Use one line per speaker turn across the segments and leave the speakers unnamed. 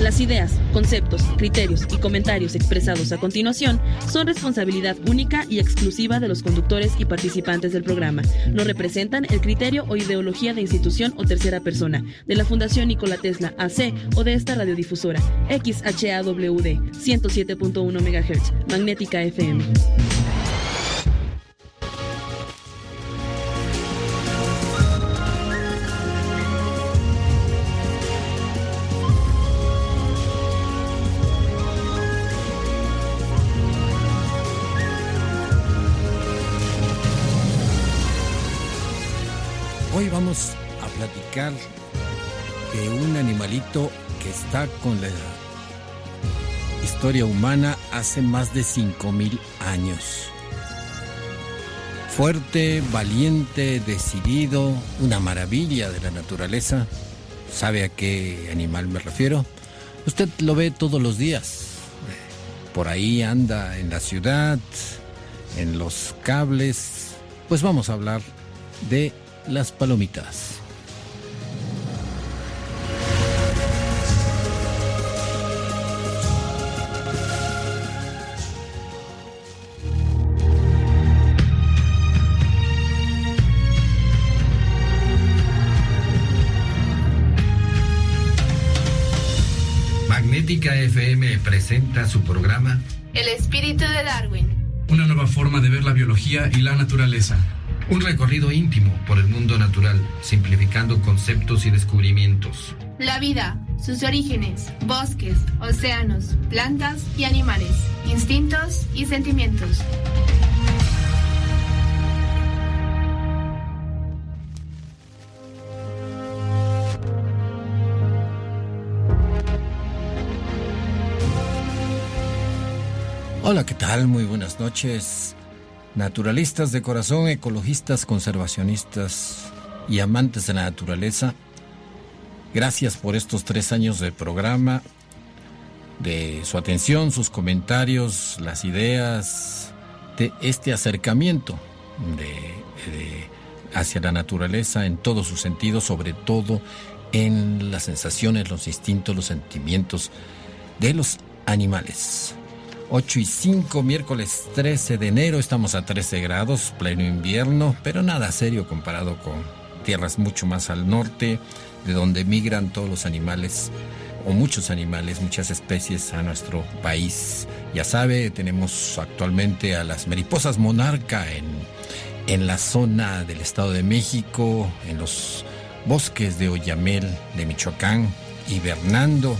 Las ideas, conceptos, criterios y comentarios expresados a continuación son responsabilidad única y exclusiva de los conductores y participantes del programa. No representan el criterio o ideología de institución o tercera persona, de la Fundación Nikola Tesla AC o de esta radiodifusora XHAWD 107.1 MHz, Magnética FM.
Vamos a platicar de un animalito que está con la historia humana hace más de 5.000 años. Fuerte, valiente, decidido, una maravilla de la naturaleza. ¿Sabe a qué animal me refiero? Usted lo ve todos los días. Por ahí anda en la ciudad, en los cables. Pues vamos a hablar de las palomitas.
Magnética FM presenta su programa
El espíritu de Darwin.
Una nueva forma de ver la biología y la naturaleza.
Un recorrido íntimo por el mundo natural, simplificando conceptos y descubrimientos.
La vida, sus orígenes, bosques, océanos, plantas y animales, instintos y sentimientos.
Hola, ¿qué tal? Muy buenas noches. Naturalistas de corazón, ecologistas, conservacionistas y amantes de la naturaleza. Gracias por estos tres años de programa, de su atención, sus comentarios, las ideas, de este acercamiento hacia la naturaleza en todos sus sentidos, sobre todo en las sensaciones, los instintos, los sentimientos de los animales. 8 y 5, miércoles 13 de enero, estamos a 13 grados, pleno invierno, pero nada serio comparado con tierras mucho más al norte, de donde migran todos los animales, o muchos animales, muchas especies a nuestro país. Ya sabe, tenemos actualmente a las mariposas monarca en, en la zona del Estado de México, en los bosques de Oyamel, de Michoacán, hibernando.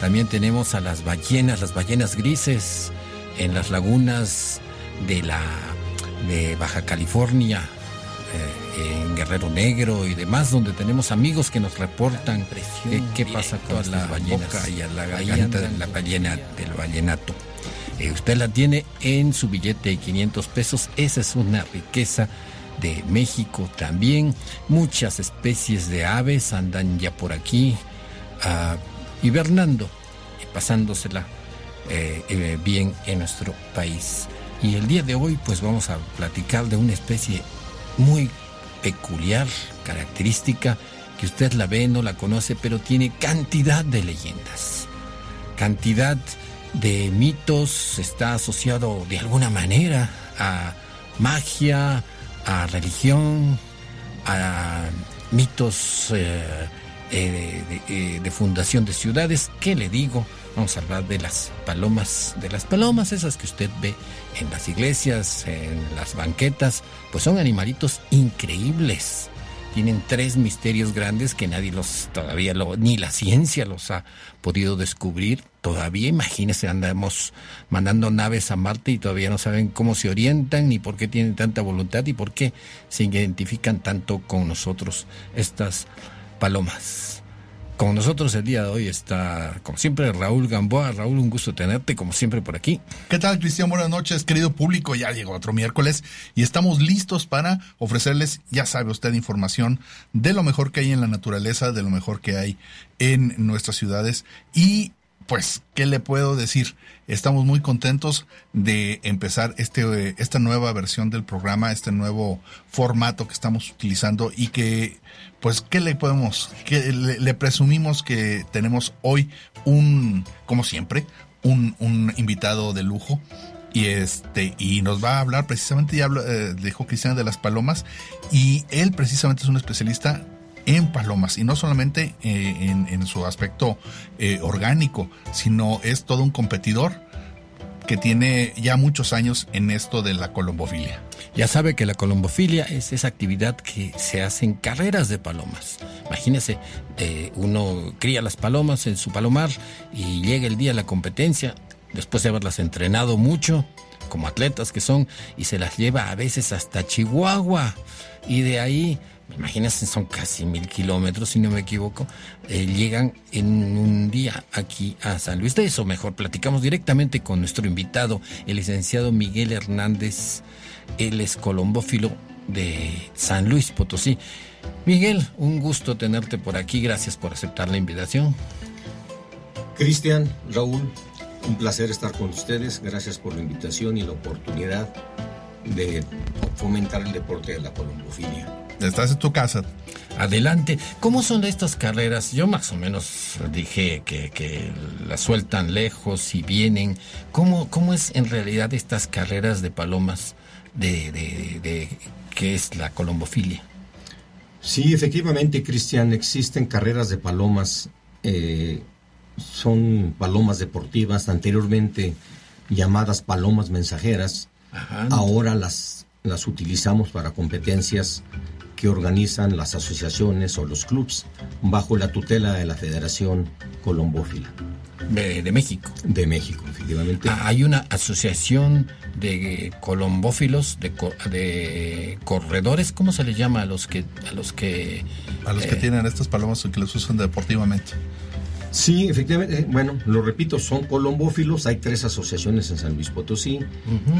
También tenemos a las ballenas, las ballenas grises, en las lagunas de la de Baja California, eh, en Guerrero Negro y demás, donde tenemos amigos que nos reportan qué pasa con la boca y a la garganta de la ballena del ballenato. Eh, usted la tiene en su billete de 500 pesos. Esa es una riqueza de México también. Muchas especies de aves andan ya por aquí ah, hibernando y pasándosela eh, eh, bien en nuestro país. Y el día de hoy pues vamos a platicar de una especie muy peculiar, característica, que usted la ve, no la conoce, pero tiene cantidad de leyendas, cantidad de mitos, está asociado de alguna manera a magia, a religión, a mitos eh, eh, de, eh, de fundación de ciudades. ¿Qué le digo? Vamos a hablar de las palomas, de las palomas esas que usted ve en las iglesias, en las banquetas, pues son animalitos increíbles. Tienen tres misterios grandes que nadie los todavía lo, ni la ciencia los ha podido descubrir. Todavía, imagínese, andamos mandando naves a Marte y todavía no saben cómo se orientan, ni por qué tienen tanta voluntad y por qué se identifican tanto con nosotros estas palomas. Con nosotros el día de hoy está, como siempre, Raúl Gamboa. Raúl, un gusto tenerte, como siempre, por aquí.
¿Qué tal, Cristian? Buenas noches, querido público. Ya llegó otro miércoles y estamos listos para ofrecerles, ya sabe usted, información de lo mejor que hay en la naturaleza, de lo mejor que hay en nuestras ciudades y pues, ¿qué le puedo decir? Estamos muy contentos de empezar este, esta nueva versión del programa, este nuevo formato que estamos utilizando y que, pues, ¿qué le podemos, que le, presumimos que tenemos hoy un, como siempre, un, un invitado de lujo y este y nos va a hablar precisamente ya eh, dijo Cristian de las palomas y él precisamente es un especialista en palomas y no solamente eh, en, su aspecto eh, orgánico, sino es todo un competidor que tiene ya muchos años en esto de la colombofilia.
Ya sabe que la colombofilia es esa actividad que se hace en carreras de palomas. Imagínese, uno cría las palomas en su palomar y llega el día de la competencia, después de haberlas entrenado mucho, como atletas que son, y se las lleva a veces hasta Chihuahua. Y de ahí imagínense, son casi mil kilómetros, si no me equivoco, eh, llegan en un día aquí a San Luis. De eso mejor platicamos directamente con nuestro invitado, el licenciado Miguel Hernández, él es colombófilo de San Luis Potosí. Miguel, un gusto tenerte por aquí, gracias por aceptar la invitación.
Cristian, Raúl, un placer estar con ustedes, gracias por la invitación y la oportunidad de fomentar el deporte de la colombofilia.
Estás en tu casa.
Adelante. ¿Cómo son estas carreras? Yo más o menos dije que, que las sueltan lejos y vienen. ¿Cómo, ¿Cómo es en realidad estas carreras de palomas de, de, de qué es la colombofilia?
Sí, efectivamente, Cristian, existen carreras de palomas. Eh, son palomas deportivas, anteriormente llamadas palomas mensajeras. Ahora las, las utilizamos para competencias que organizan las asociaciones o los clubs bajo la tutela de la Federación Colombófila.
De, México.
De México, efectivamente.
Ah, hay una asociación de colombófilos, de, de corredores, ¿cómo se les llama a los que... A los que,
a los que eh, tienen estas palomas o que los usan deportivamente.
Sí, efectivamente. Bueno, lo repito, son colombófilos. Hay tres asociaciones en San Luis Potosí,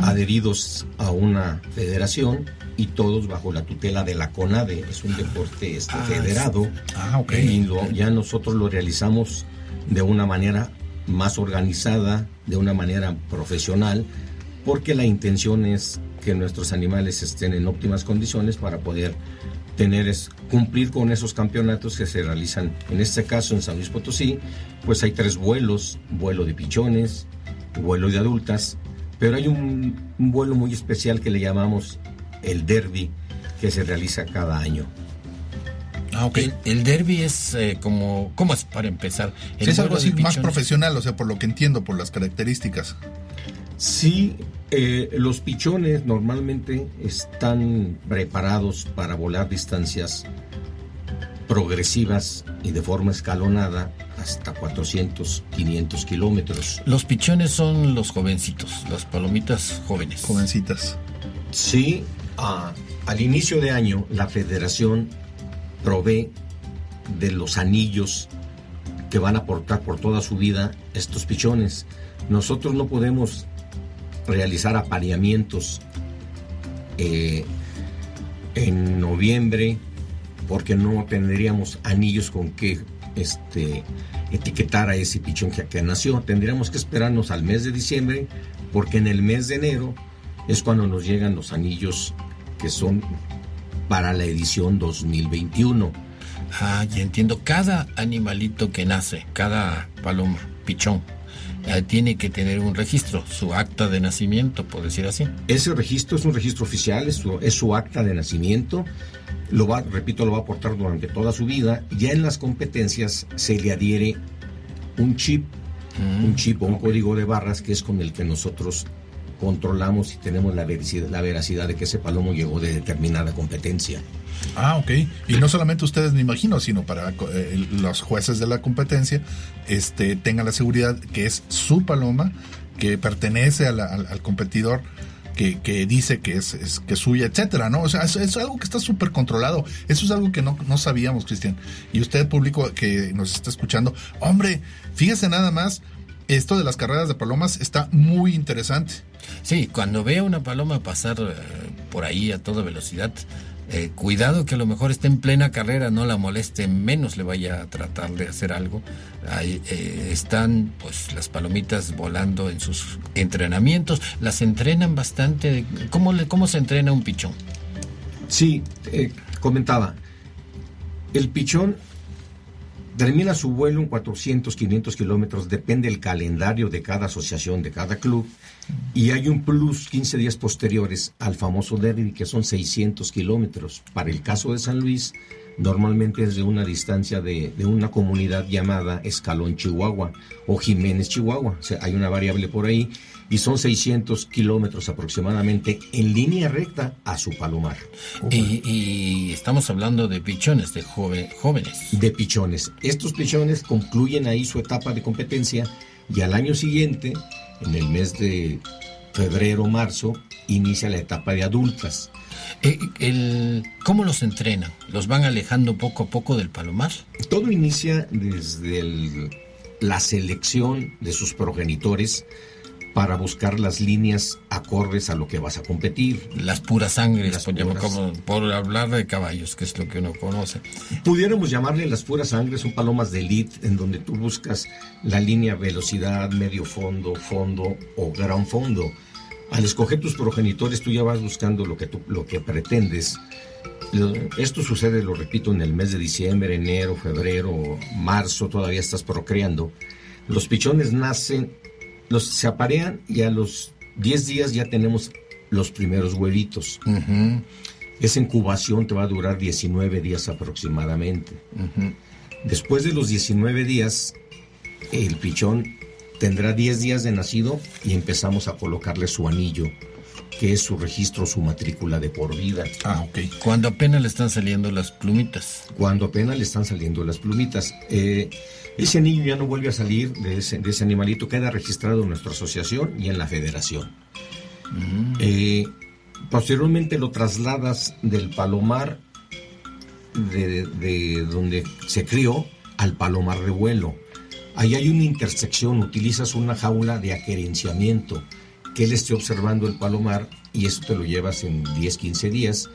adheridos a una federación y todos bajo la tutela de la CONADE. Es un deporte este, ah, federado.
Ah, ok.
Y ya nosotros lo realizamos de una manera más organizada, de una manera profesional, porque la intención es que nuestros animales estén en óptimas condiciones para poder tener es cumplir con esos campeonatos que se realizan, en este caso en San Luis Potosí, pues hay tres vuelos, vuelo de pichones, vuelo de adultas, pero hay un, vuelo muy especial que le llamamos el derby, que se realiza cada año.
Ah, okay. el, derby es eh, como, ¿cómo es para empezar?
es algo así más profesional, o sea, por lo que entiendo, por las características.
Sí, eh, los pichones normalmente están preparados para volar distancias progresivas y de forma escalonada hasta 400, 500 kilómetros.
Los pichones son los jovencitos, las palomitas jóvenes.
Jovencitas.
Sí, al inicio de año la federación provee de los anillos que van a aportar por toda su vida estos pichones. Nosotros no podemos realizar apareamientos eh, en noviembre porque no tendríamos anillos con que este, etiquetar a ese pichón que, nació. Tendríamos que esperarnos al mes de diciembre porque en el mes de enero es cuando nos llegan los anillos que son para la edición 2021.
Ah, ya entiendo. Cada animalito que nace, cada paloma, pichón, tiene que tener un registro, su acta de nacimiento, por decir así.
Ese registro es un registro oficial, es su, es su acta de nacimiento. Lo va, repito, lo va a aportar durante toda su vida. Ya en las competencias se le adhiere un chip, mm, un chip o un código de barras que es con el que nosotros controlamos y tenemos la veracidad, la veracidad de que ese palomo llegó de determinada competencia.
Ah, ok. Y no solamente ustedes, me imagino, sino para eh, los jueces de la competencia, este, tengan la seguridad que es su paloma, que pertenece al, competidor. Que, dice que es, que suya, etcétera, ¿no? O sea, es, algo que está súper controlado. Eso es algo que no, no sabíamos, Cristian. Y usted, público que nos está escuchando, hombre, fíjese nada más, esto de las carreras de palomas está muy interesante.
Sí, cuando veo una paloma pasar eh, por ahí a toda velocidad, Eh, cuidado que a lo mejor esté en plena carrera, no la moleste, menos le vaya a tratar de hacer algo. Ahí eh, están pues las palomitas volando en sus entrenamientos, las entrenan bastante. ¿Cómo, le, cómo se entrena un pichón?
Sí, eh, comentaba, el pichón termina su vuelo en 400, 500 kilómetros, depende del calendario de cada asociación, de cada club, y hay un plus 15 días posteriores al famoso derby, que son 600 kilómetros. Para el caso de San Luis, normalmente es de una distancia de, de, una comunidad llamada Escalón, Chihuahua, o Jiménez, Chihuahua. Hay una variable por ahí, y son 600 kilómetros aproximadamente en línea recta a su palomar.
Y, y estamos hablando de pichones, de joven, jóvenes.
De pichones. Estos pichones concluyen ahí su etapa de competencia y al año siguiente, en el mes de febrero marzo, inicia la etapa de adultas.
Eh, el, ¿Cómo los entrenan? ¿Los van alejando poco a poco del palomar?
Todo inicia desde el, la selección de sus progenitores para buscar las líneas acordes a lo que vas a competir.
Las puras sangres, las puras. Como, por hablar de caballos, que es lo que uno conoce.
Pudiéramos llamarle las puras sangres, son palomas de elite, en donde tú buscas la línea velocidad, medio fondo, fondo o gran fondo. Al escoger tus progenitores, tú ya vas buscando lo que, tú, lo que pretendes. Esto sucede, lo repito, en el mes de diciembre, enero, febrero, marzo, todavía estás procreando. Los pichones nacen los se aparean y a los 10 días ya tenemos los primeros huevitos. Uh -huh. Esa incubación te va a durar 19 días aproximadamente. Uh -huh. Después de los 19 días, el pichón tendrá 10 días de nacido y empezamos a colocarle su anillo, que es su registro, su matrícula de por vida.
Ah, ok. Cuando apenas le están saliendo las plumitas.
Cuando apenas le están saliendo las plumitas. Eh, ese anillo ya no vuelve a salir de ese, de ese, animalito, queda registrado en nuestra asociación y en la federación. Mm. Eh, posteriormente lo trasladas del palomar de, de, de, donde se crió al palomar de vuelo. Ahí hay una intersección, utilizas una jaula de aquerenciamiento, que él esté observando el palomar y eso te lo llevas en 10, 15 días,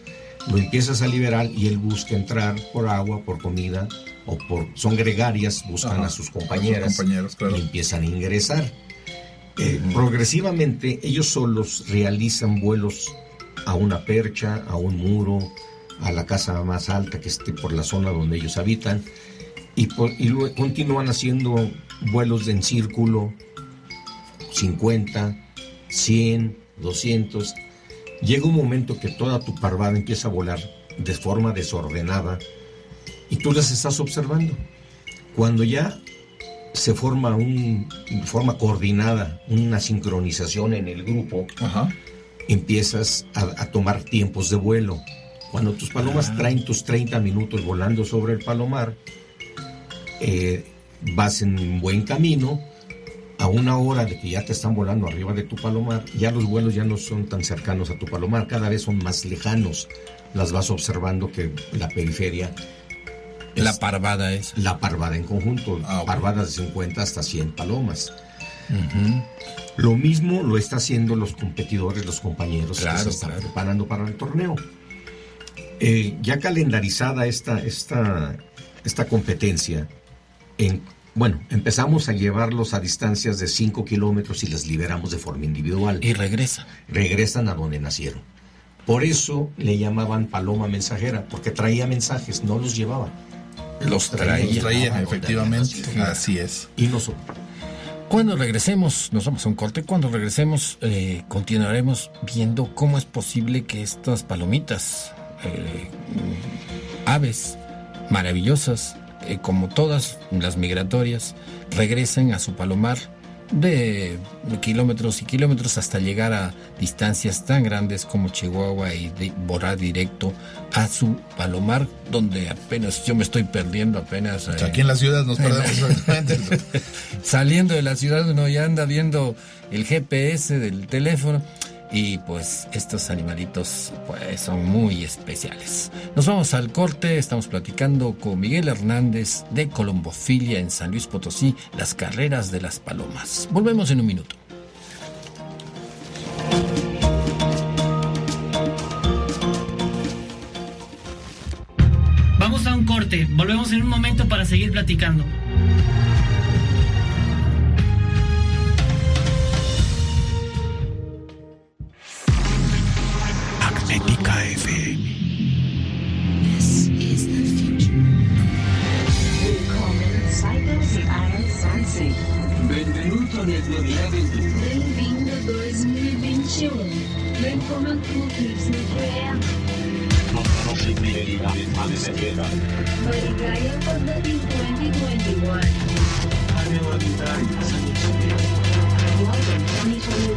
lo empiezas a liberar y él busca entrar por agua, por comida, o por son gregarias, buscan Ajá, a sus compañeras a sus compañeros, claro. y empiezan a ingresar. Eh, uh -huh. Progresivamente ellos solos realizan vuelos a una percha, a un muro, a la casa más alta que esté por la zona donde ellos habitan y, por, y luego continúan haciendo vuelos en círculo 50, 100, 200. Llega un momento que toda tu parvada empieza a volar de forma desordenada y tú las estás observando. Cuando ya se forma un, de forma coordinada una sincronización en el grupo, Ajá. empiezas a, a, tomar tiempos de vuelo. Cuando tus palomas ah. traen tus 30 minutos volando sobre el palomar, eh, vas en buen camino. A una hora de que ya te están volando arriba de tu palomar, ya los vuelos ya no son tan cercanos a tu palomar, cada vez son más lejanos. Las vas observando que la periferia
la parvada es.
La parvada en conjunto, ah, okay. parvadas de 50 hasta 100 palomas. Uh -huh. Lo mismo lo está haciendo los competidores, los compañeros
claro,
que se están
claro.
preparando para el torneo. Eh, ya calendarizada esta, esta, esta competencia, en, bueno, empezamos a llevarlos a distancias de 5 kilómetros y les liberamos de forma individual.
Y regresan.
Regresan a donde nacieron. Por eso le llamaban paloma mensajera, porque traía mensajes, no los llevaba.
Los traía, los traía efectivamente. Así es.
Y nosotros.
Cuando regresemos, nos vamos a un corte. Cuando regresemos, eh, continuaremos viendo cómo es posible que estas palomitas, eh, aves maravillosas, eh, como todas las migratorias, regresen a su palomar de kilómetros y kilómetros hasta llegar a distancias tan grandes como Chihuahua y de, volar directo a su palomar, donde apenas yo me estoy perdiendo apenas.
Eh, Aquí en la ciudad nos perdemos
Saliendo de la ciudad uno ya anda viendo el GPS del teléfono y pues estos animalitos pues, son muy especiales. Nos vamos al corte, estamos platicando con Miguel Hernández de Colombofilia en San Luis Potosí, las carreras de las palomas. Volvemos en un minuto.
Vamos a
un corte,
volvemos en un
momento para seguir platicando. Maligaya pagdating 2021. Welcome 2021.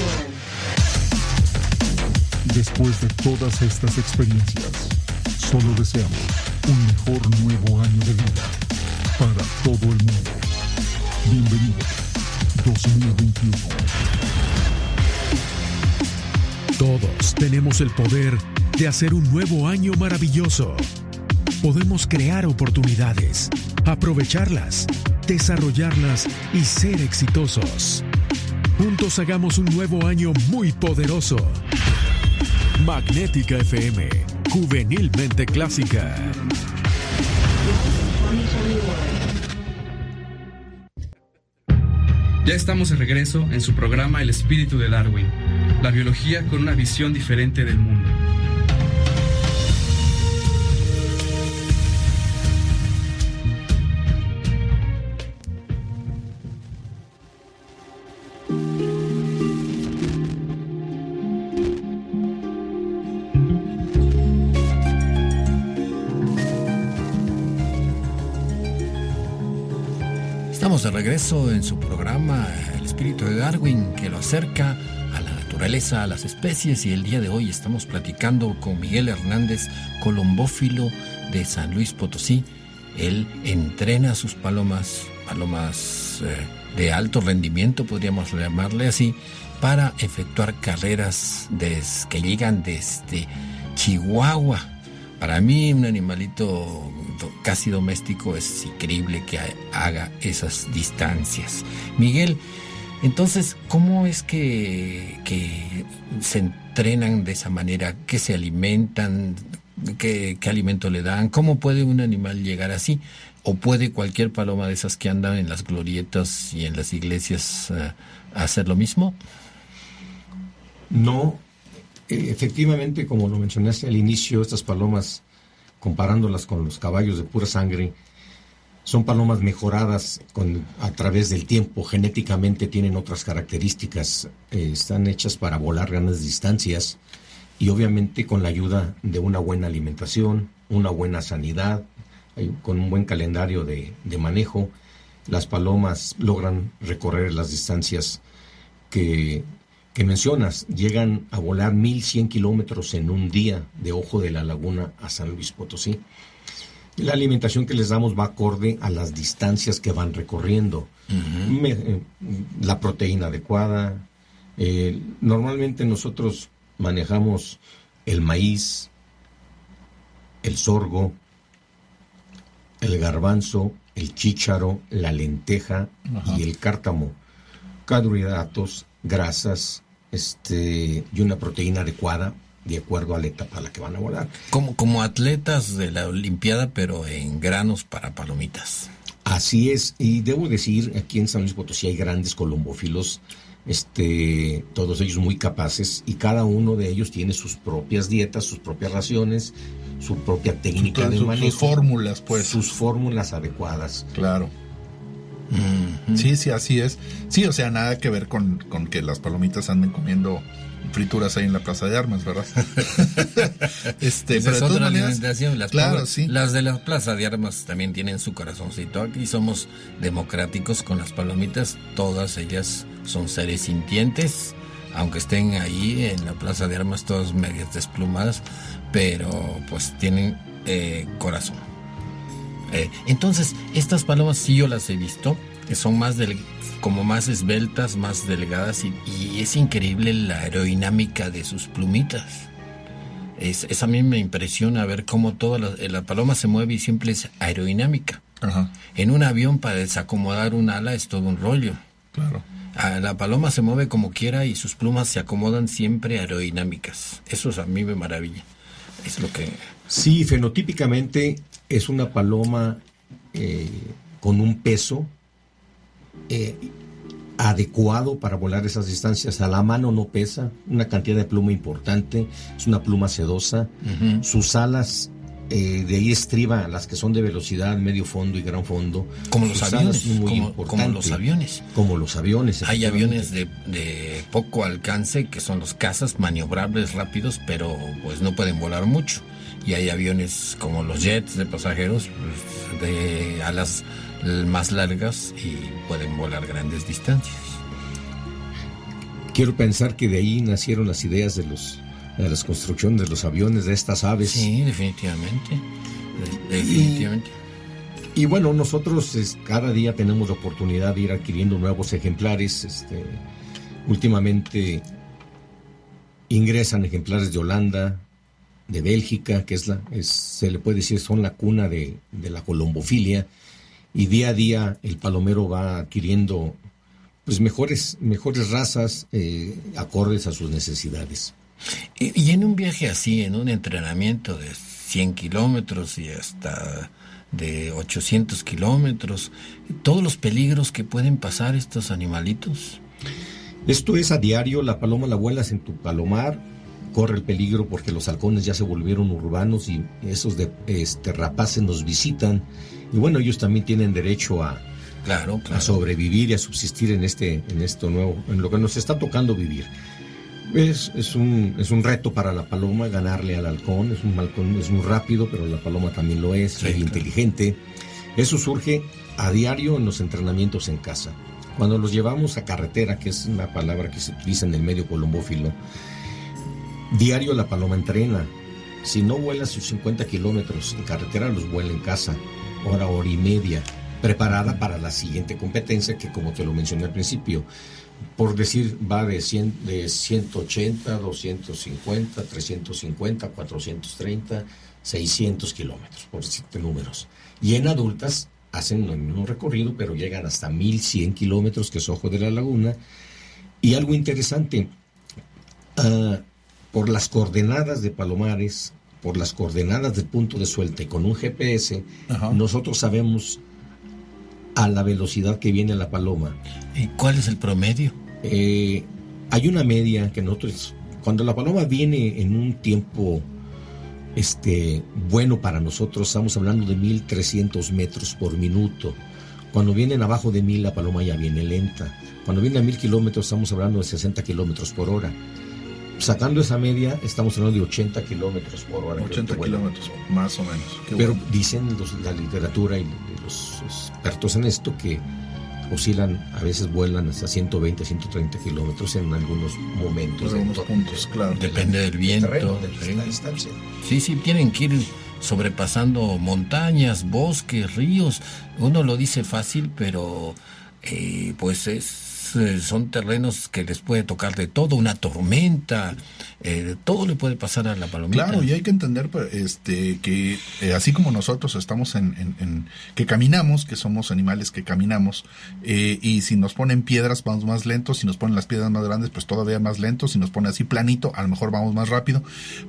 Después de todas estas experiencias, solo deseamos un mejor nuevo año de vida para todo el mundo. Bienvenido 2021.
Todos tenemos el poder de hacer un nuevo año maravilloso. Podemos crear oportunidades, aprovecharlas, desarrollarlas y ser exitosos. Juntos hagamos un nuevo año muy poderoso. Magnética FM, juvenilmente clásica.
Ya estamos de regreso en su programa El espíritu de Darwin, la biología con una visión diferente del mundo.
De regreso en su programa El espíritu de Darwin que lo acerca a la naturaleza, a las especies y el día de hoy estamos platicando con Miguel Hernández, colombófilo de San Luis Potosí. Él entrena a sus palomas, palomas eh, de alto rendimiento, podríamos llamarle así, para efectuar carreras des- que llegan desde Chihuahua. Para mí un animalito casi doméstico es increíble que ha- haga esas distancias. Miguel, entonces, ¿cómo es que, se entrenan de esa manera? ¿Qué se alimentan? ¿Qué, alimento le dan? ¿Cómo puede un animal llegar así? ¿O puede cualquier paloma de esas que andan en las glorietas y en las iglesias eh, hacer lo mismo?
No, efectivamente, como lo mencionaste al inicio, estas palomas, comparándolas con los caballos de pura sangre, son palomas mejoradas con, a través del tiempo, genéticamente tienen otras características, eh, están hechas para volar grandes distancias y obviamente con la ayuda de una buena alimentación, una buena sanidad, eh, con un buen calendario de, de manejo, las palomas logran recorrer las distancias que, que mencionas, llegan a volar 1100 kilómetros en un día de Ojo de la Laguna a San Luis Potosí. La alimentación que les damos va acorde a las distancias que van recorriendo. Me- eh, la proteína adecuada. eh, normalmente nosotros manejamos el maíz, el sorgo, el garbanzo, el chícharo, la lenteja y el cártamo. Carbohidratos, grasas, este, y una proteína adecuada de acuerdo a la etapa a la que van a volar.
Como, como atletas de la Olimpiada, pero en granos para palomitas.
Así es, y debo decir, aquí en San Luis Potosí hay grandes colombófilos, este, todos ellos muy capaces, y cada uno de ellos tiene sus propias dietas, sus propias raciones, su propia técnica
Sus-
de
sus
manejo.
fórmulas, pues.
Sus fórmulas adecuadas.
Claro. Sí, sí, así es. Sí, o sea, nada que ver con, con que las palomitas anden comiendo frituras ahí en la Plaza de Armas, ¿verdad? este,
Esa
pero
es
de
otra
maneras,
alimentación. Las
claro, sí.
Las de la Plaza de Armas también tienen su corazoncito. Aquí somos democráticos con las palomitas. Todas ellas son seres sintientes, aunque estén ahí en la Plaza de Armas todas medias desplumadas, pero pues tienen eh, corazón. Eh, entonces, estas palomas sí yo las he visto, que son más del, como más esbeltas, más delgadas y, y es increíble la aerodinámica de sus plumitas. Es, es a mí me impresiona ver cómo toda la, la paloma se mueve y siempre es aerodinámica. En un avión para desacomodar un ala es todo un rollo.
Claro.
La paloma se mueve como quiera y sus plumas se acomodan siempre aerodinámicas. Eso es a mí me maravilla. Es lo que...
Sí, fenotípicamente es una paloma eh, con un peso eh, adecuado para volar esas distancias. A la mano no pesa, una cantidad de pluma importante, es una pluma sedosa. Sus alas, eh, de ahí estriba las que son de velocidad, medio fondo y gran fondo.
Como los aviones,
muy
como, como los aviones.
Como los aviones.
Hay aviones de, de poco alcance que son los cazas, maniobrables, rápidos, pero pues no pueden volar mucho. Y hay aviones como los jets de pasajeros pues, de alas más largas y pueden volar grandes distancias.
Quiero pensar que de ahí nacieron las ideas de los de las construcciones de los aviones, de estas aves.
Sí, definitivamente. De- definitivamente.
Y bueno, nosotros es- cada día tenemos la oportunidad de ir adquiriendo nuevos ejemplares. Este, últimamente ingresan ejemplares de Holanda, de Bélgica, que es la, es- se le puede decir son la cuna de, de la colombofilia. Y día a día el palomero va adquiriendo pues mejores, mejores razas eh, acordes a sus necesidades.
Y, y en un viaje así, en un entrenamiento de 100 kilómetros y hasta de 800 kilómetros, todos los peligros que pueden pasar estos animalitos.
Esto es a diario, la paloma la vuelas en tu palomar, corre el peligro porque los halcones ya se volvieron urbanos y esos de este, rapaces nos visitan. Y bueno, ellos también tienen derecho a,
Claro,
a sobrevivir y a subsistir en este, en esto nuevo, en lo que nos está tocando vivir. Es, es, un, es un reto para la paloma ganarle al halcón, es un halcón es muy rápido, pero la paloma también lo es,
Sí, claro.
inteligente. Eso surge a diario en los entrenamientos en casa. Cuando los llevamos a carretera, que es una palabra que se utiliza en el medio colombófilo, diario la paloma entrena. Si no vuela sus 50 kilómetros en carretera, los vuela en casa, hora, hora y media, preparada para la siguiente competencia que, como te lo mencioné al principio, por decir, va de, 100, de 180, 250, 350, 430, 600 kilómetros, por decirte números. Y en adultas hacen el mismo recorrido, pero llegan hasta 1100 kilómetros, que es Ojo de la Laguna. Y algo interesante, ah, por las coordenadas de Palomares, por las coordenadas del punto de suelta y con un GPS,
Ajá.
nosotros sabemos a la velocidad que viene la paloma.
¿Y cuál es el promedio?
Eh, hay una media que nosotros, cuando la paloma viene en un tiempo este, bueno para nosotros, estamos hablando de 1300 metros por minuto. Cuando vienen abajo de 1000, la paloma ya viene lenta. Cuando viene a 1000 kilómetros, estamos hablando de 60 kilómetros por hora. Sacando esa media, estamos hablando de 80 kilómetros por hora.
80
Bueno,
kilómetros, más o menos. Qué
pero
bueno.
dicen los- la literatura y los expertos en esto que oscilan, a veces vuelan hasta 120, 130 kilómetros en algunos momentos.
En algunos puntos, claro.
Depende del viento.
terreno, de
sí.
la distancia.
Sí, sí, tienen que ir sobrepasando montañas, bosques, ríos. Uno lo dice fácil, pero eh, pues es, eh, son terrenos que les puede tocar de todo, una tormenta, eh, todo le puede pasar a la palomita.
Claro, y hay que entender pues, este, que eh, así como nosotros estamos en, que caminamos, que somos animales que caminamos, y si nos ponen piedras vamos más lentos, si nos ponen las piedras más grandes, pues todavía más lentos, si nos ponen así planito, a lo mejor vamos más rápido.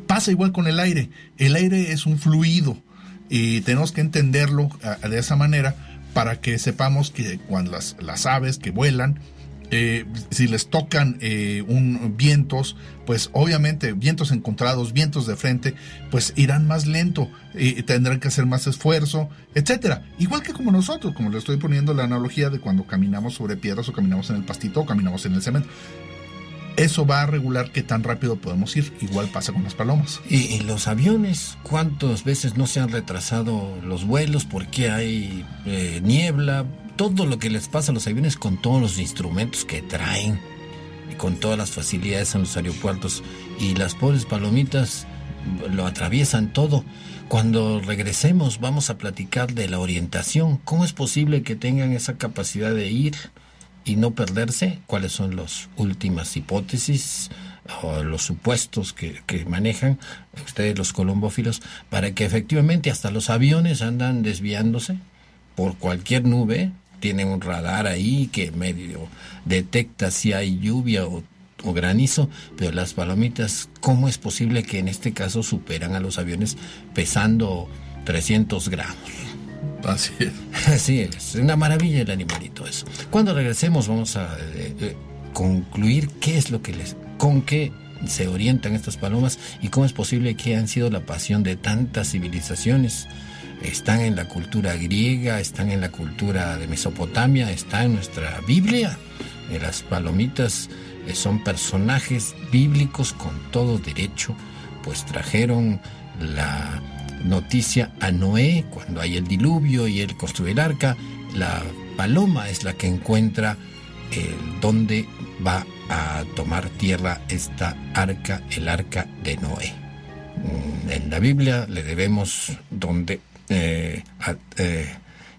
Pasa igual con el aire, el aire es un fluido y tenemos que entenderlo de esa manera para que sepamos que cuando las, las aves que vuelan, eh, si les tocan eh, un vientos, pues obviamente vientos encontrados, vientos de frente, pues irán más lento, y tendrán que hacer más esfuerzo, etcétera. Igual que como nosotros, como le estoy poniendo la analogía de cuando caminamos sobre piedras o caminamos en el pastito o caminamos en el cemento. Eso va a regular qué tan rápido podemos ir. Igual pasa con las palomas.
Y, los aviones, ¿cuántas veces no se han retrasado los vuelos porque hay eh, niebla? Todo lo que les pasa a los aviones con todos los instrumentos que traen y con todas las facilidades en los aeropuertos. Y las pobres palomitas lo atraviesan todo. Cuando regresemos vamos a platicar de la orientación. ¿Cómo es posible que tengan esa capacidad de ir y no perderse? ¿Cuáles son las últimas hipótesis? o los supuestos que, manejan ustedes los colombófilos para que efectivamente hasta los aviones andan desviándose por cualquier nube tienen un radar ahí que medio detecta si hay lluvia o, o granizo pero las palomitas cómo es posible que en este caso superan a los aviones pesando 300 gramos
Así es.
Así es, una maravilla el animalito eso. Cuando regresemos vamos a eh, eh, concluir qué es lo que les, con qué se orientan estas palomas y cómo es posible que han sido la pasión de tantas civilizaciones. Están en la cultura griega, están en la cultura de Mesopotamia, está en nuestra Biblia. Eh, Las palomitas son personajes bíblicos con todo derecho, pues trajeron la noticia a Noé cuando hay el diluvio y él construye el arca. La paloma es la que encuentra eh, dónde va a tomar tierra esta arca, el arca de Noé. Mm, En la Biblia le debemos dónde eh, eh,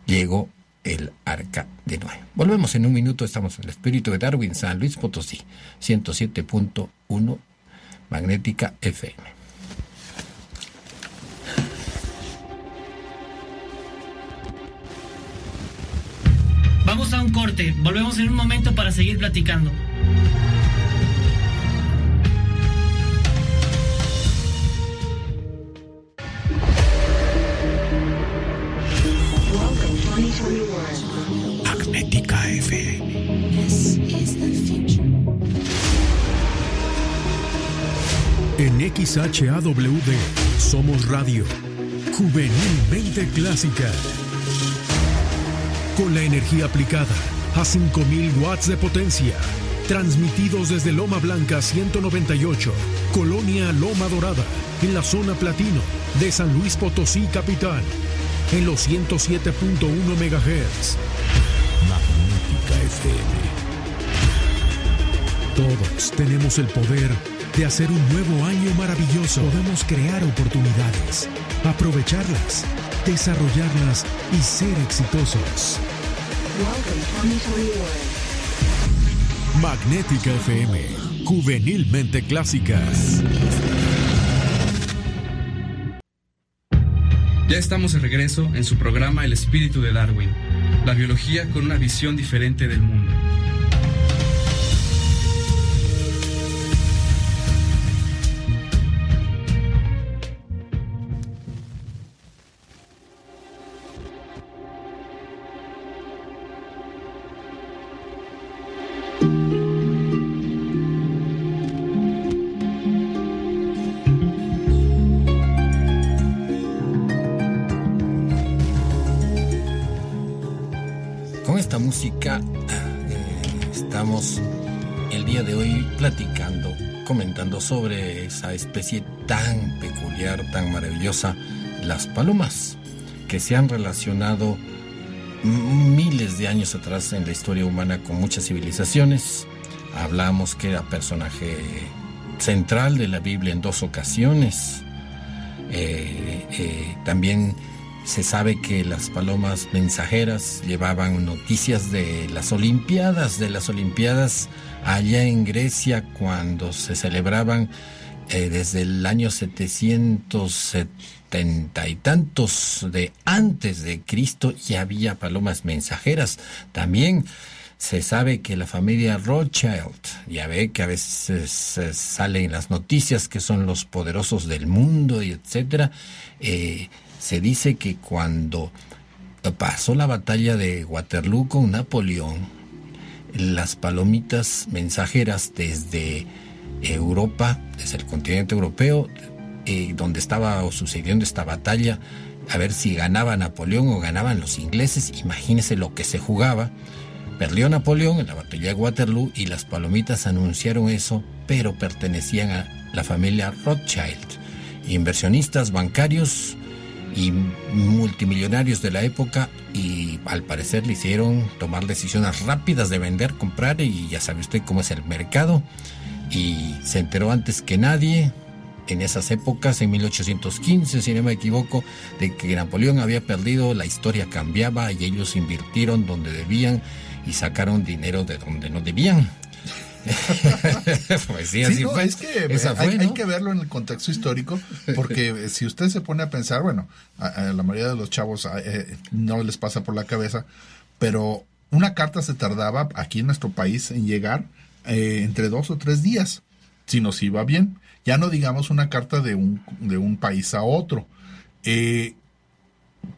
llegó el arca de Noé. Volvemos en un minuto, estamos en el espíritu de Darwin, San Luis Potosí, 107.1 Magnética FM.
Vamos a un corte, volvemos en un momento para seguir platicando.
Welcome 2021.
Magnética FM.
This is the future.
En XHAWD somos radio. Juvenilmente clásica. Con la energía aplicada a 5000 watts de potencia. Transmitidos desde Loma Blanca 198, Colonia Loma Dorada, en la zona platino de San Luis Potosí Capital, en los 107.1 MHz. Magnética FM. Todos tenemos el poder de hacer un nuevo año maravilloso. Podemos crear oportunidades, aprovecharlas, desarrollarlas y ser exitosos.
Welcome 2021.
Magnética FM, juvenilmente clásicas.
Ya estamos de regreso en su programa El espíritu de Darwin, la biología con una visión diferente del mundo.
Con esta música eh, estamos el día de hoy platicando, comentando sobre esa especie tan peculiar, tan maravillosa, las palomas, que se han relacionado miles de años atrás en la historia humana con muchas civilizaciones. Hablamos que era personaje central de la Biblia en dos ocasiones. Eh, eh, también se sabe que las palomas mensajeras llevaban noticias de las Olimpiadas, de las Olimpiadas allá en Grecia cuando se celebraban eh, desde el año 770 y tantos de antes de Cristo ya había palomas mensajeras. También se sabe que la familia Rothschild, ya ve que a veces salen las noticias que son los poderosos del mundo y etcétera, eh, se dice que cuando pasó la batalla de Waterloo con Napoleón, las palomitas mensajeras desde Europa, desde el continente europeo, eh, donde estaba o sucediendo esta batalla, a ver si ganaba Napoleón o ganaban los ingleses, imagínese lo que se jugaba. Perdió Napoleón en la batalla de Waterloo y las palomitas anunciaron eso, pero pertenecían a la familia Rothschild, inversionistas bancarios y multimillonarios de la época y al parecer le hicieron tomar decisiones rápidas de vender, comprar y ya sabe usted cómo es el mercado y se enteró antes que nadie en esas épocas, en 1815, si no me equivoco, de que Napoleón había perdido, la historia cambiaba y ellos invirtieron donde debían y sacaron dinero de donde no debían. pues sí,
Sí,
así
no,
fue.
es que
Esa
hay,
fue,
hay
¿no?
que verlo en el contexto histórico, porque si usted se pone a pensar, bueno, a, a la mayoría de los chavos eh, no les pasa por la cabeza, pero una carta se tardaba aquí en nuestro país en llegar eh, entre dos o tres días, si nos iba bien. Ya no digamos una carta de un, de un país a otro. Eh,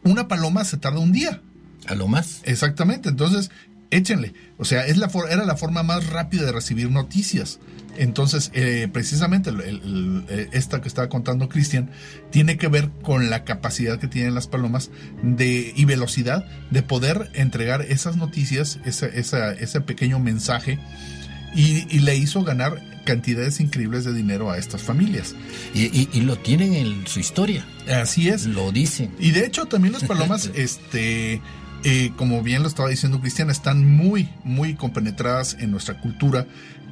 una paloma se tarda un día.
A lo más.
Exactamente, entonces échenle. O sea, es la for- era la forma más rápida de recibir noticias. Entonces, eh, precisamente el- el- el- esta que estaba contando Cristian tiene que ver con la capacidad que tienen las palomas de, y velocidad de poder entregar esas noticias, esa, esa- ese pequeño mensaje, y, y le hizo ganar cantidades increíbles de dinero a estas familias.
Y, y- y lo tienen en su historia.
Así es.
Lo dicen.
Y de hecho también las palomas, este, eh, como bien lo estaba diciendo Cristian, están muy, muy compenetradas en nuestra cultura.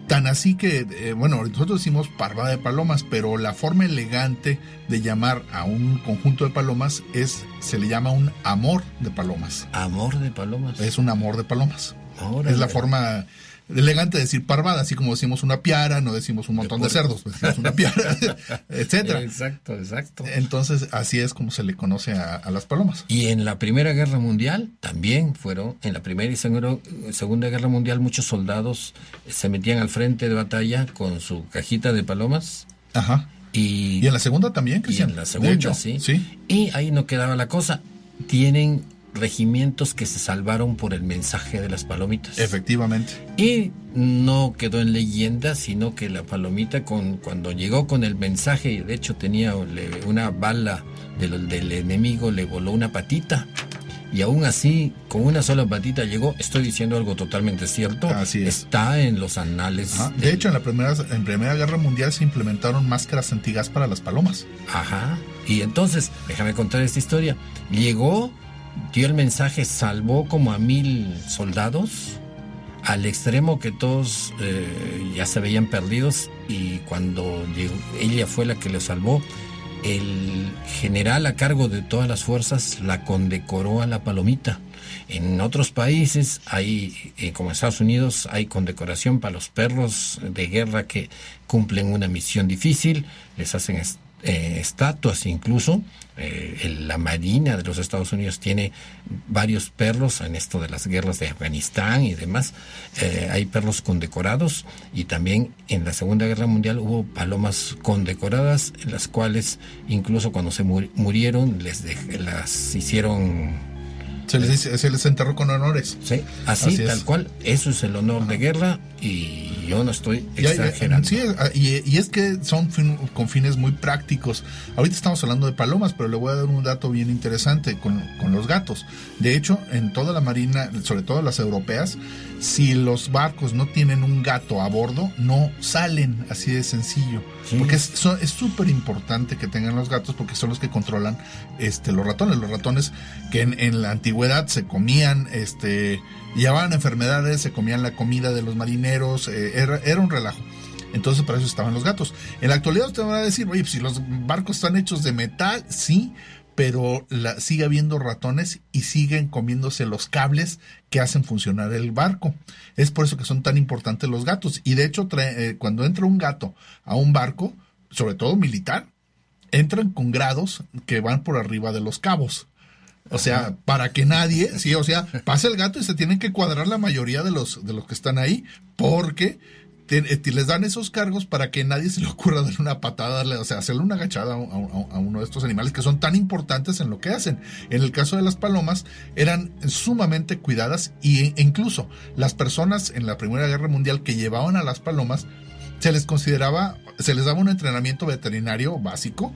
Tan así que, eh, bueno, nosotros decimos parvada de palomas, pero la forma elegante de llamar a un conjunto de palomas es, se le llama un amor de palomas.
Amor de palomas.
Es un amor de palomas.
Órale.
Es la forma elegante de decir parvada, así como decimos una piara, no decimos un montón de,
puerco.
cerdos, pues decimos una piara, etcétera.
Exacto, exacto.
Entonces, así es como se le conoce a, a las palomas.
Y en la Primera Guerra Mundial también fueron, en la Primera y Segunda Guerra Mundial, muchos soldados se metían al frente de batalla con su cajita de palomas.
Ajá.
Y,
Y en la segunda también,
y
Cristian.
en la
De
segunda, sí.
sí.
Y ahí no quedaba la cosa. Tienen regimientos que se salvaron por el mensaje de las palomitas.
Efectivamente.
Y no quedó en leyenda, sino que la palomita con, cuando llegó con el mensaje, y de hecho tenía una bala del, del enemigo, le voló una patita. Y aún así, con una sola patita llegó, estoy diciendo algo totalmente cierto,
Así es.
está en los anales.
Ajá. De hecho, en la primera, en primera Guerra Mundial se implementaron máscaras antigas para las palomas.
Ajá. Y entonces, déjame contar esta historia. Llegó, dio el mensaje, salvó como a mil soldados, al extremo que todos eh, ya se veían perdidos y cuando llegó, ella fue la que le salvó, el general a cargo de todas las fuerzas la condecoró a la palomita. En otros países, hay, eh, como Estados Unidos, hay condecoración para los perros de guerra que cumplen una misión difícil, les hacen eh, estatuas incluso. Eh, el- la Marina de los Estados Unidos tiene varios perros en esto de las guerras de Afganistán y demás. Eh, hay perros condecorados y también en la Segunda Guerra Mundial hubo palomas condecoradas, las cuales incluso cuando se muri- murieron les dej- las hicieron
Se les, se les enterró con honores.
Sí, así, tal cual. Eso es el honor de guerra y yo no estoy exagerando.
sí, y, y es que son fin- con fines muy prácticos. Ahorita estamos hablando de palomas, pero le voy a dar un dato bien interesante con, con los gatos. De hecho, en toda la marina, sobre todo las europeas, si los barcos no tienen un gato a bordo, no salen así de sencillo.
Sí.
Porque es súper importante que tengan los gatos porque son los que controlan este, los ratones. Los ratones que en, en la antigüedad se comían, este, llevaban enfermedades, se comían la comida de los marineros, eh, era, era un relajo. Entonces para eso estaban los gatos. En la actualidad usted va a decir, oye, pues, si los barcos están hechos de metal, sí, pero la- sigue habiendo ratones y siguen comiéndose los cables que hacen funcionar el barco. Es por eso que son tan importantes los gatos. Y de hecho, trae- eh, cuando entra un gato a un barco, sobre todo militar, entran con grados que van por arriba de los cabos. O sea, para que nadie, sí, o sea, pase el gato y se tienen que cuadrar la mayoría de los, de los que están ahí, porque les dan esos cargos para que nadie se le ocurra darle una patada, darle, o sea, hacerle una agachada a uno de estos animales que son tan importantes en lo que hacen. En el caso de las palomas, eran sumamente cuidadas y e incluso las personas en la Primera Guerra Mundial que llevaban a las palomas, se les consideraba, se les daba un entrenamiento veterinario básico,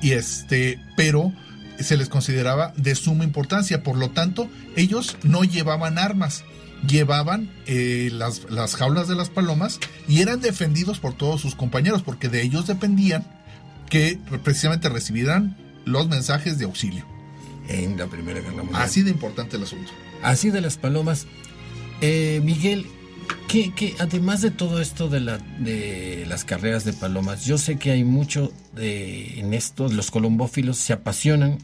y este, pero se les consideraba de suma importancia. Por lo tanto, ellos no llevaban armas, llevaban eh, las, las jaulas de las palomas y eran defendidos por todos sus compañeros, porque de ellos dependían que precisamente recibieran los mensajes de auxilio.
En la Primera Guerra Mundial.
Así de importante el asunto.
Así de las palomas. Eh, Miguel, que, que además de todo esto de, la, de las carreras de palomas, yo sé que hay mucho de, en esto, los colombófilos se apasionan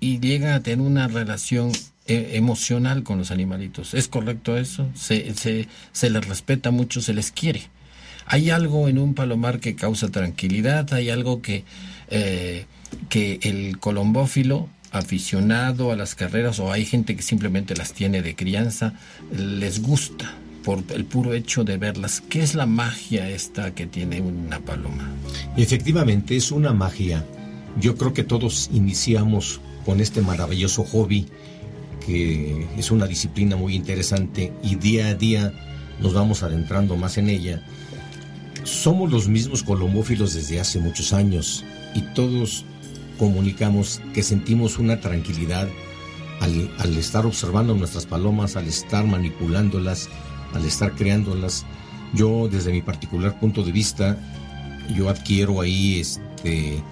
y llegan a tener una relación eh, emocional con los animalitos. ¿Es correcto eso? Se, se, se les respeta mucho, se les quiere. Hay algo en un palomar que causa tranquilidad, hay algo que, eh, que el colombófilo aficionado a las carreras o hay gente que simplemente las tiene de crianza, les gusta por el puro hecho de verlas. ¿Qué es la magia esta que tiene una paloma?
Efectivamente, es una magia. Yo creo que todos iniciamos con este maravilloso hobby que es una disciplina muy interesante y día a día nos vamos adentrando más en ella. Somos los mismos colombófilos desde hace muchos años y todos comunicamos que sentimos una tranquilidad al, al estar observando nuestras palomas, al estar manipulándolas, al estar creándolas. Yo desde mi particular punto de vista, yo adquiero ahí este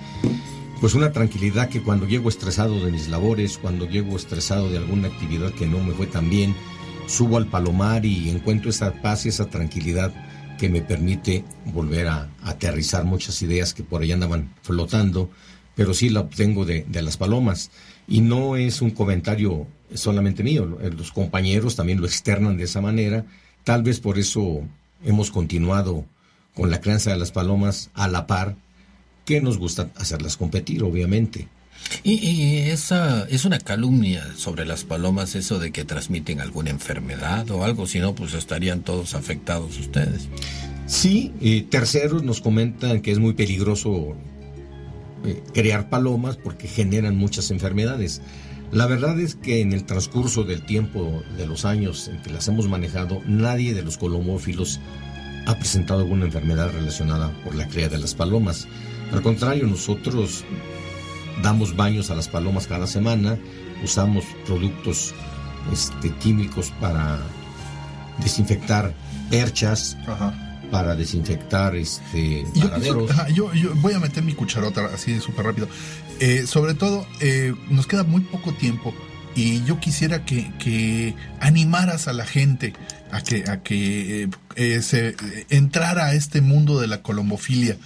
pues una tranquilidad que cuando llego estresado de mis labores, cuando llego estresado de alguna actividad que no me fue tan bien, subo al palomar y encuentro esa paz y esa tranquilidad que me permite volver a, aterrizar muchas ideas que por ahí andaban flotando, pero sí la obtengo de, de las palomas. Y no es un comentario solamente mío, los compañeros también lo externan de esa manera, tal vez por eso hemos continuado con la crianza de las palomas a la par que nos gusta hacerlas competir, obviamente.
Y, y, esa es una calumnia sobre las palomas, eso de que transmiten alguna enfermedad o algo, si no, pues estarían todos afectados ustedes.
Sí, eh, terceros nos comentan que es muy peligroso eh, crear palomas porque generan muchas enfermedades. La verdad es que en el transcurso del tiempo, de los años en que las hemos manejado, nadie de los colomófilos ha presentado alguna enfermedad relacionada por la cría de las palomas. Al contrario, nosotros damos baños a las palomas cada semana, usamos productos este, químicos para desinfectar perchas, para desinfectar este,
Yo, voy a meter mi cucharota así súper rápido. Eh, sobre todo, eh, nos queda muy poco tiempo y yo quisiera que, que animaras a la gente a que, a que eh, se entrara a este mundo de la colombofilia,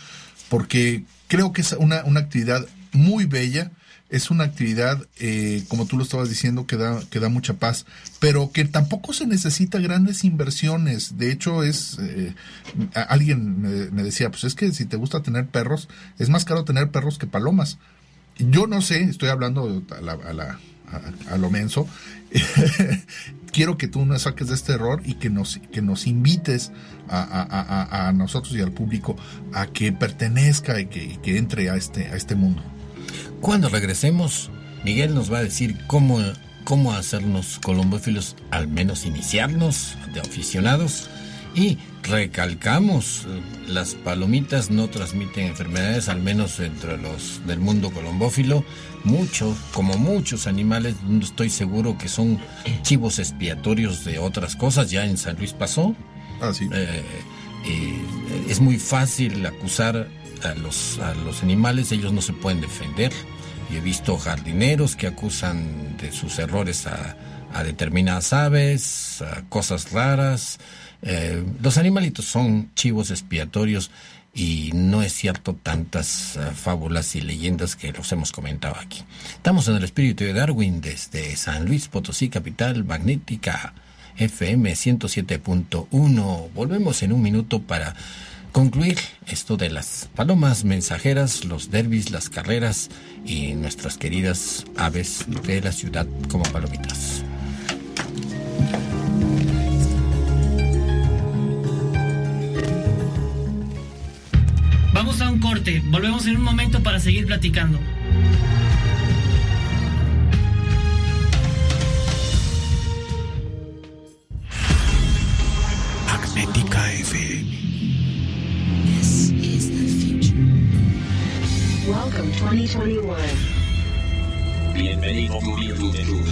porque creo que es una, una actividad muy bella. Es una actividad, eh, como tú lo estabas diciendo, que da, que da mucha paz, pero que tampoco se necesita grandes inversiones. De hecho, es eh, alguien me, me decía, pues es que si te gusta tener perros, es más caro tener perros que palomas. Yo no sé, estoy hablando a, la, a, la- a- lo menso. Quiero que tú nos saques de este error y que nos, que nos invites a, a- a- a nosotros y al público a que pertenezca y que, que entre a este, a este mundo.
Cuando regresemos, Miguel nos va a decir cómo, cómo hacernos colombófilos, al menos iniciarnos de aficionados. Y recalcamos, eh, las palomitas no transmiten enfermedades, al menos entre los del mundo colombófilo. Muchos, como muchos animales, estoy seguro que son chivos expiatorios de otras cosas. Ya en San Luis pasó. Eh, y es muy fácil acusar a los, a los animales, ellos no se pueden defender. Y he visto jardineros que acusan de sus errores a, a determinadas aves, a cosas raras. Eh, los animalitos son chivos expiatorios y no es cierto tantas eh, fábulas y leyendas que los hemos comentado aquí. Estamos en el espíritu de Darwin desde San Luis Potosí, capital magnética FM 107.1. Volvemos en un minuto para concluir esto de las palomas mensajeras, los derbis, las carreras y nuestras queridas aves de la ciudad como palomitas.
Vamos a un corte. Volvemos en un momento para seguir platicando.
Magnética FM.
This is the future.
Welcome 2021.
Bienvenido 2021.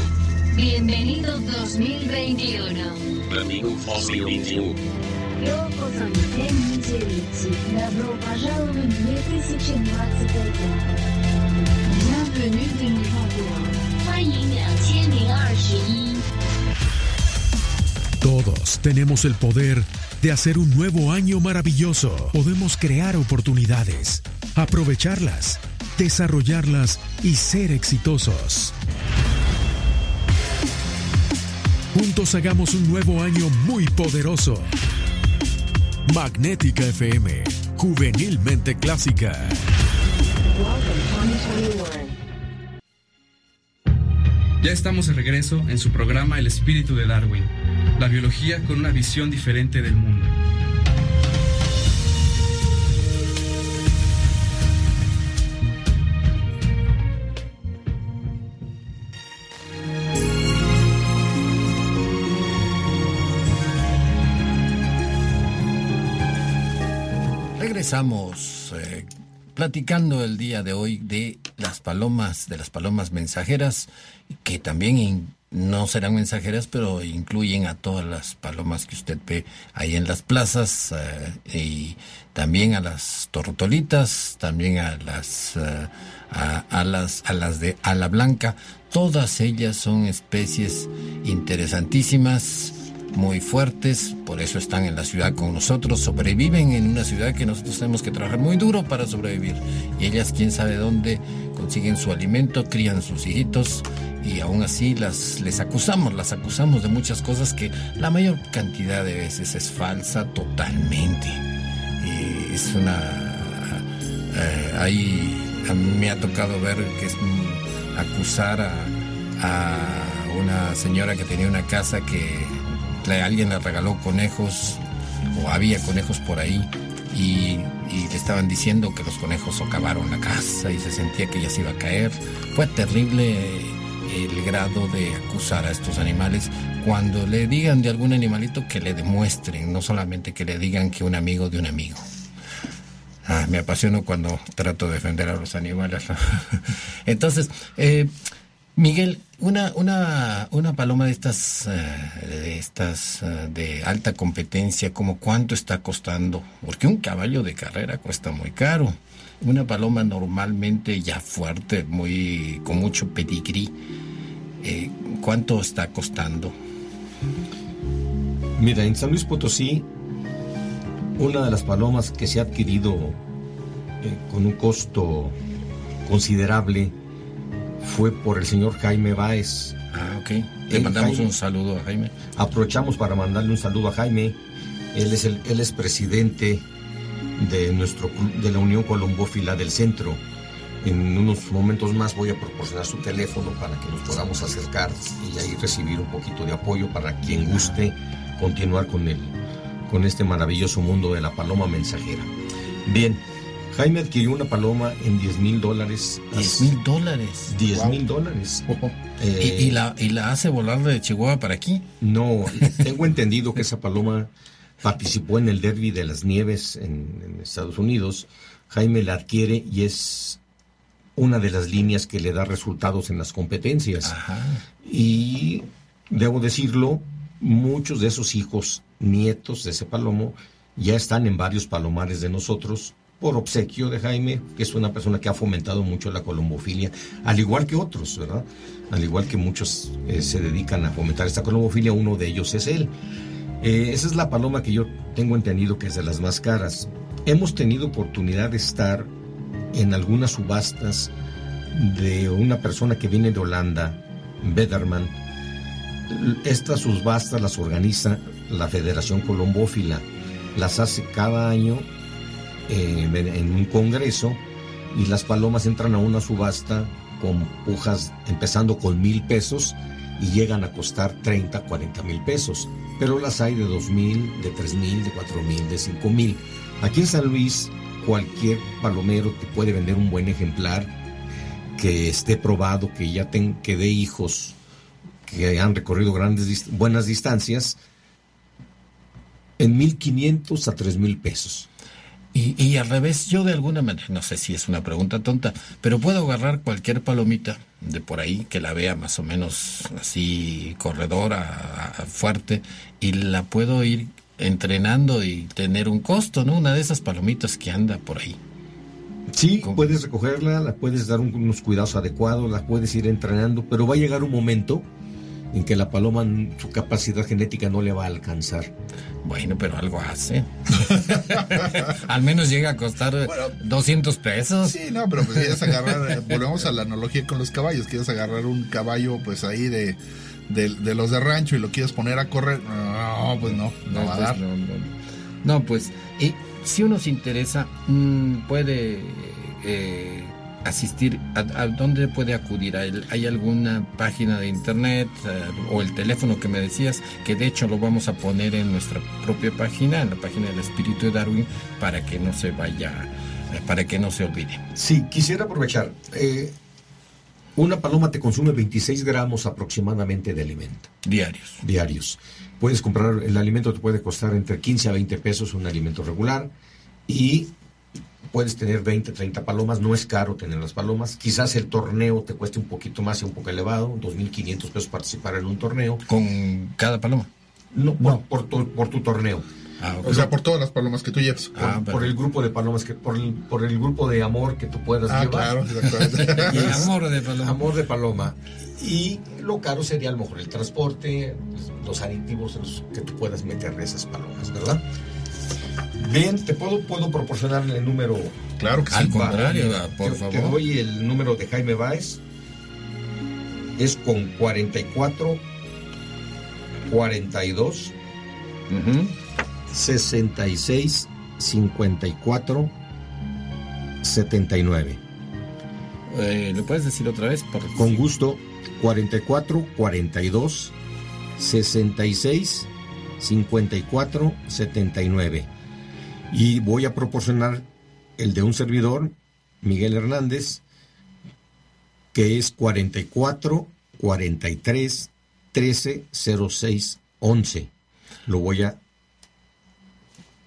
Bienvenido 2021.
Bienvenido 2021.
Йокозо 2021. Добро пожаловать в 2021. Bienvenue 2021. 欢迎2021.
Todos tenemos el poder de hacer un nuevo año maravilloso. Podemos crear oportunidades, aprovecharlas, desarrollarlas y ser exitosos. Juntos hagamos un nuevo año muy poderoso. Magnética FM, juvenilmente clásica.
Welcome 2021.
Ya estamos de regreso en su programa El espíritu de Darwin, la biología con una visión diferente del mundo.
Regresamos eh, platicando el día de hoy de las palomas, de las palomas mensajeras, que también no serán mensajeras, pero incluyen a todas las palomas que usted ve ahí en las plazas eh, y también a las tortolitas, también a las eh, a las a las de ala blanca. Todas ellas son especies interesantísimas muy fuertes, por eso están en la ciudad con nosotros, sobreviven en una ciudad que nosotros tenemos que trabajar muy duro para sobrevivir. Y ellas, quién sabe dónde, consiguen su alimento, crían sus hijitos y aún así las, les acusamos, las acusamos de muchas cosas que la mayor cantidad de veces es falsa totalmente. Y es una... eh, ahí a mí me ha tocado ver que es acusar a, una señora que tenía una casa que alguien le regaló conejos o había conejos por ahí y, le estaban diciendo que los conejos socavaron la casa y se sentía que ya se iba a caer. Fue terrible eh, el grado de acusar a estos animales. Cuando le digan de algún animalito que le demuestren, no solamente que le digan que un amigo de un amigo. Ah, me apasiono cuando trato de defender a los animales. Entonces, eh, Miguel, una, una, una paloma de estas, eh, de estas eh, de alta competencia, ¿como cuánto está costando? Porque un caballo de carrera cuesta muy caro. Una paloma normalmente ya fuerte, muy, con mucho pedigrí, eh, ¿cuánto está costando?
Mira, en San Luis Potosí, una de las palomas que se ha adquirido con un costo considerable fue por el señor Jaime Báez.
Ah, ok. Le mandamos un saludo a Jaime.
Aprovechamos para mandarle un saludo a Jaime. Él es el, él es presidente de nuestro de la Unión Colombófila del Centro. En unos momentos más voy a proporcionar su teléfono para que nos podamos acercar y ahí recibir un poquito de apoyo para quien guste continuar con el con este maravilloso mundo de la paloma mensajera. Bien, Jaime adquirió una paloma en 10 mil dólares.
10 mil dólares.
10 mil dólares.
¿Y, y la, ¿Y la hace volar de Chihuahua para aquí?
No, tengo entendido que esa paloma participó en el Derby de las Nieves en, en Estados Unidos. Jaime la adquiere y es una de las líneas que le da resultados en las competencias. Y debo decirlo, muchos de esos hijos, nietos de ese palomo, ya están en varios palomares de nosotros por obsequio de Jaime, que es una persona que ha fomentado mucho la colombofilia, al igual que otros, ¿verdad? Al igual que muchos eh, se dedican a fomentar esta colombofilia, uno de ellos es él. Eh, esa es la paloma que yo tengo entendido que es de las más caras. Hemos tenido oportunidad de estar en algunas subastas de una persona que viene de Holanda, Bederman. Estas subastas las organiza la Federación Colombófila. Las hace cada año eh, en, un congreso y las palomas entran a una subasta con pujas empezando con mil pesos y llegan a costar 30, 40 mil pesos. Pero las hay de dos mil, de tres mil, de cuatro mil, de cinco mil. Aquí en San Luis, cualquier palomero te puede vender un buen ejemplar que esté probado, que ya ten, que dé hijos, que han recorrido grandes, buenas distancias, en 1500 a 3000 pesos.
Y, y al revés, yo de alguna manera, no sé si es una pregunta tonta, pero puedo agarrar cualquier palomita de por ahí que la vea más o menos así corredora, fuerte, y la puedo ir entrenando y tener un costo, ¿no? Una de esas palomitas que anda por ahí.
Sí, puedes recogerla, la puedes dar un- unos cuidados adecuados, la puedes ir entrenando, pero va a llegar un momento en que la paloma, su capacidad genética no le va a alcanzar.
Bueno, pero algo hace. Al menos llega a costar eh, 200 pesos.
Sí, no, pero pues quieres agarrar, eh, volvemos a la analogía con los caballos, quieres agarrar un caballo pues ahí de, de, de los de rancho y lo quieres poner a correr, no, pues no, no, va a
pues,
dar.
no, no. No, pues, y si uno se interesa, mm, puede eh, asistir, a, a dónde puede acudir? ¿Hay, alguna página de internet eh, o el teléfono que me decías? Que de hecho lo vamos a poner en nuestra propia página, en la página del Espíritu de Darwin, para que no se vaya, eh, para que no se olvide.
Sí, quisiera aprovechar. eh, una paloma te consume 26 gramos aproximadamente de alimento.
Diarios.
Diarios. Puedes comprar, el alimento te puede costar entre 15 a 20 pesos, un alimento regular. Y puedes tener 20, 30 palomas, no es caro tener las palomas. Quizás el torneo te cueste un poquito más y un poco elevado, 2.500 pesos participar en un torneo.
¿Con cada paloma?
No, por, por tu, por tu torneo.
Ah.
O sea, por todas las palomas que tú llevas.
Por,
Ah,
por el grupo de palomas, que por el, por el grupo de amor que tú puedas
Ah,
llevar.
claro, exactamente.
Y amor de paloma.
Amor de paloma. Y lo caro sería a lo mejor el transporte, los aditivos los que tú puedas meter de esas palomas, ¿verdad? Bien, te puedo, puedo proporcionar el número.
Claro que sí.
Al contrario,
Va,
por
te-
favor.
Te doy el número de Jaime Báez. Es con 44 42
Ujú.
66 54 79.
Eh, ¿Lo puedes decir otra vez? Por...
Con gusto, 44 42 66 54 79. Y voy a proporcionar el de un servidor, Miguel Hernández, que es 44 43 13 06 11. Lo voy a,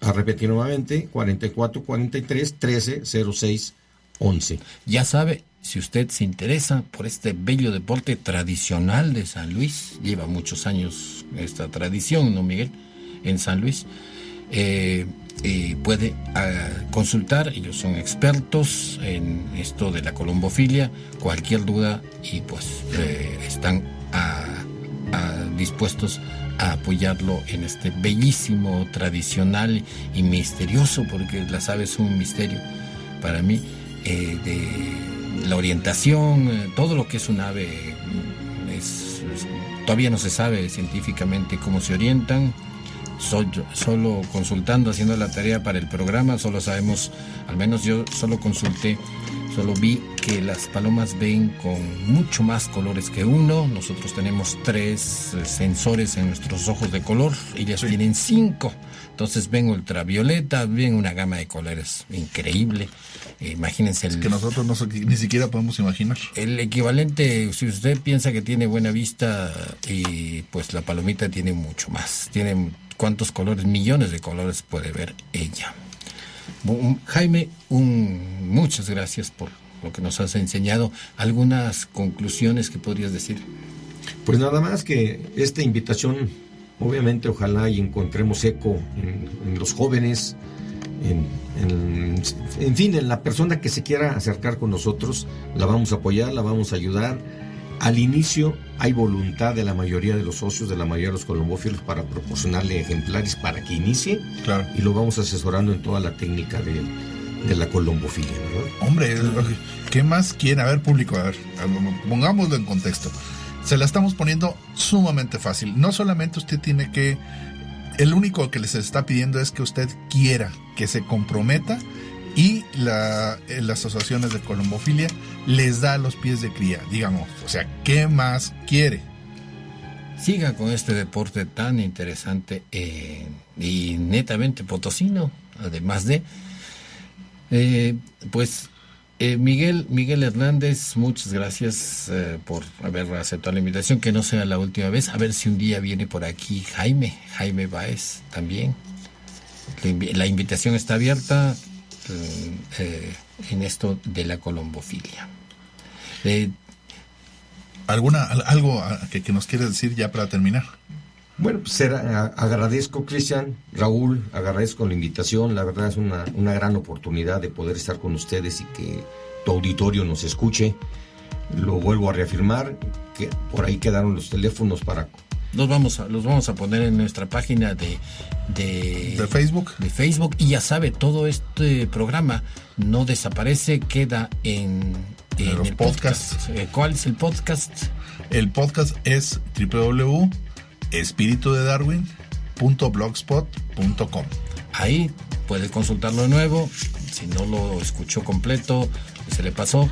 a repetir nuevamente, 44 43 13 06 11.
Ya sabe, si usted se interesa por este bello deporte tradicional de San Luis, lleva muchos años esta tradición, ¿no, Miguel? En San Luis, eh, eh, puede ah, consultar, ellos son expertos en esto de la colombofilia, cualquier duda y pues eh, están a- a- dispuestos a apoyarlo en este bellísimo, tradicional y misterioso, porque las aves son un misterio para mí, eh, de la orientación, eh, todo lo que es un ave, mm, es- todavía no se sabe científicamente cómo se orientan. Solo consultando, haciendo la tarea para el programa, solo sabemos, al menos yo solo consulté, solo vi que las palomas ven con mucho más colores que uno. Nosotros tenemos tres eh, sensores en nuestros ojos de color, ellas tienen cinco. Entonces ven ultravioleta, ven una gama de colores increíble. Eh, imagínense el,
Que nosotros no, ni siquiera podemos imaginar.
el equivalente, si usted piensa que tiene buena vista, y pues la palomita tiene mucho más. Tiene cuántos colores, millones de colores puede ver ella. Jaime, un, muchas gracias por lo que nos has enseñado. ¿Algunas conclusiones que podrías decir?
Pues nada más que esta invitación, obviamente, ojalá y encontremos eco en, en los jóvenes, en, en- en fin, en la persona que se quiera acercar con nosotros, la vamos a apoyar, la vamos a ayudar. Al inicio hay voluntad de la mayoría de los socios, de la mayoría de los colombófilos, para proporcionarle ejemplares para que inicie
Claro.
y lo vamos asesorando en toda la técnica de, de la colombofilia, ¿verdad?
Hombre, ¿qué más quiere? A ver, público, a ver, pongámoslo en contexto. Se la estamos poniendo sumamente fácil. No solamente usted tiene que. El único que les está pidiendo es que usted quiera, que se comprometa y la, eh, las asociaciones de colombofilia les da los pies de cría, digamos. O sea, ¿qué más quiere?
Siga con este deporte tan interesante eh, y netamente potosino, además de... eh, pues Miguel, Miguel Hernández, muchas gracias por haber aceptado la invitación, que no sea la última vez, a ver si un día viene por aquí Jaime, Jaime Baez también. La invitación está abierta eh, eh, en esto de la colombofilia. Eh,
¿Alguna, al- ¿Algo ah, que, que nos quiere decir ya para terminar?
Bueno, pues era- agradezco, Cristian, Raúl, agradezco la invitación. La verdad es una, una gran oportunidad de poder estar con ustedes y que tu auditorio nos escuche. Lo vuelvo a reafirmar, que por ahí quedaron los teléfonos para...
Los vamos a, los vamos a poner en nuestra página de, de,
¿De Facebook?
de Facebook. Y ya sabe, todo este programa no desaparece, queda en, en
los
el
podcasts.
podcast. Eh, ¿Cuál es el podcast?
El podcast es www.espiritudedarwin.blogspot.com.
Ahí puede consultarlo de nuevo. Si no lo escuchó completo, se le pasó.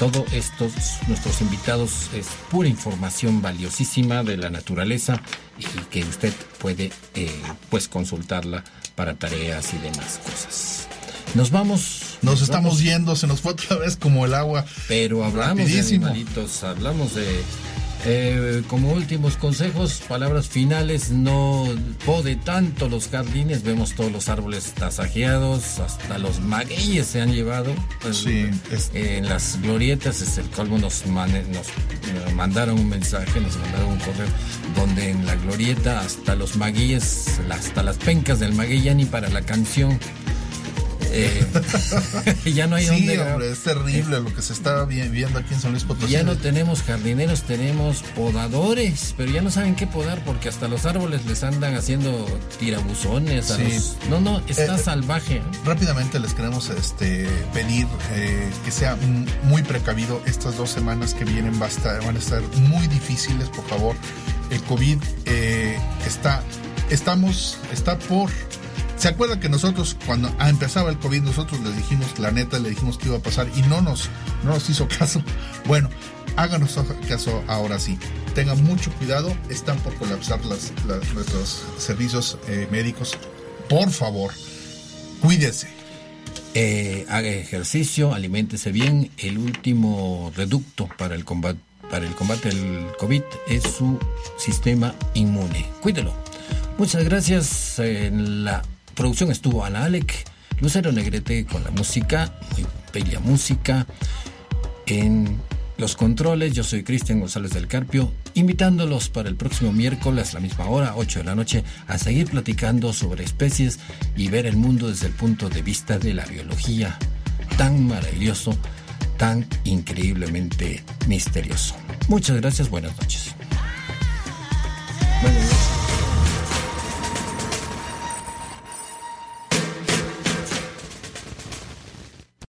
Todo estos, nuestros invitados, es pura información valiosísima de la naturaleza y que usted puede eh, pues consultarla para tareas y demás cosas. Nos vamos.
Nos estamos
vamos.
yendo, se nos fue otra vez como el agua.
Pero hablamos
Rapidísimo.
de animalitos, hablamos de Eh, como últimos consejos, palabras finales, no pode tanto los jardines, vemos todos los árboles tasajeados, hasta los magueyes se han llevado.
Sí,
Eh, en las glorietas, es el colmo, nos, mane- nos eh, mandaron un mensaje, nos mandaron un correo, donde en la glorieta hasta los magueyes, hasta las pencas del maguey ya ni para la canción. Eh, ya no hay
sí,
dónde-
hombre, es terrible lo que se está vi- viendo aquí en San Luis Potosí.
ya no tenemos jardineros, tenemos podadores, pero ya no saben qué podar porque hasta los árboles les andan haciendo tirabuzones. a
Sí.
los- No, no, está
Eh,
salvaje.
Rápidamente les queremos este, pedir eh, que sea muy precavido. Estas dos semanas que vienen va a estar- van a estar muy difíciles, por favor. El COVID eh, está, estamos, está por... ¿Se acuerdan que nosotros cuando ah, empezaba el COVID nosotros les dijimos, la neta, le dijimos que iba a pasar y no nos, no nos hizo caso? Bueno, háganos caso ahora sí. Tengan mucho cuidado, están por colapsar las, nuestros servicios eh, médicos. Por favor, cuídese.
Eh, haga ejercicio, aliméntese bien. El último reducto para el combate, para el combate del COVID es su sistema inmune. Cuídelo. Muchas gracias. Producción estuvo Ana Alec, Lucero Negrete con la música, muy bella música. En los controles, yo soy Cristian González del Carpio, invitándolos para el próximo miércoles a la misma hora, 8 de la noche, a seguir platicando sobre especies y ver el mundo desde el punto de vista de la biología, tan maravilloso, tan increíblemente misterioso. Muchas gracias, buenas noches.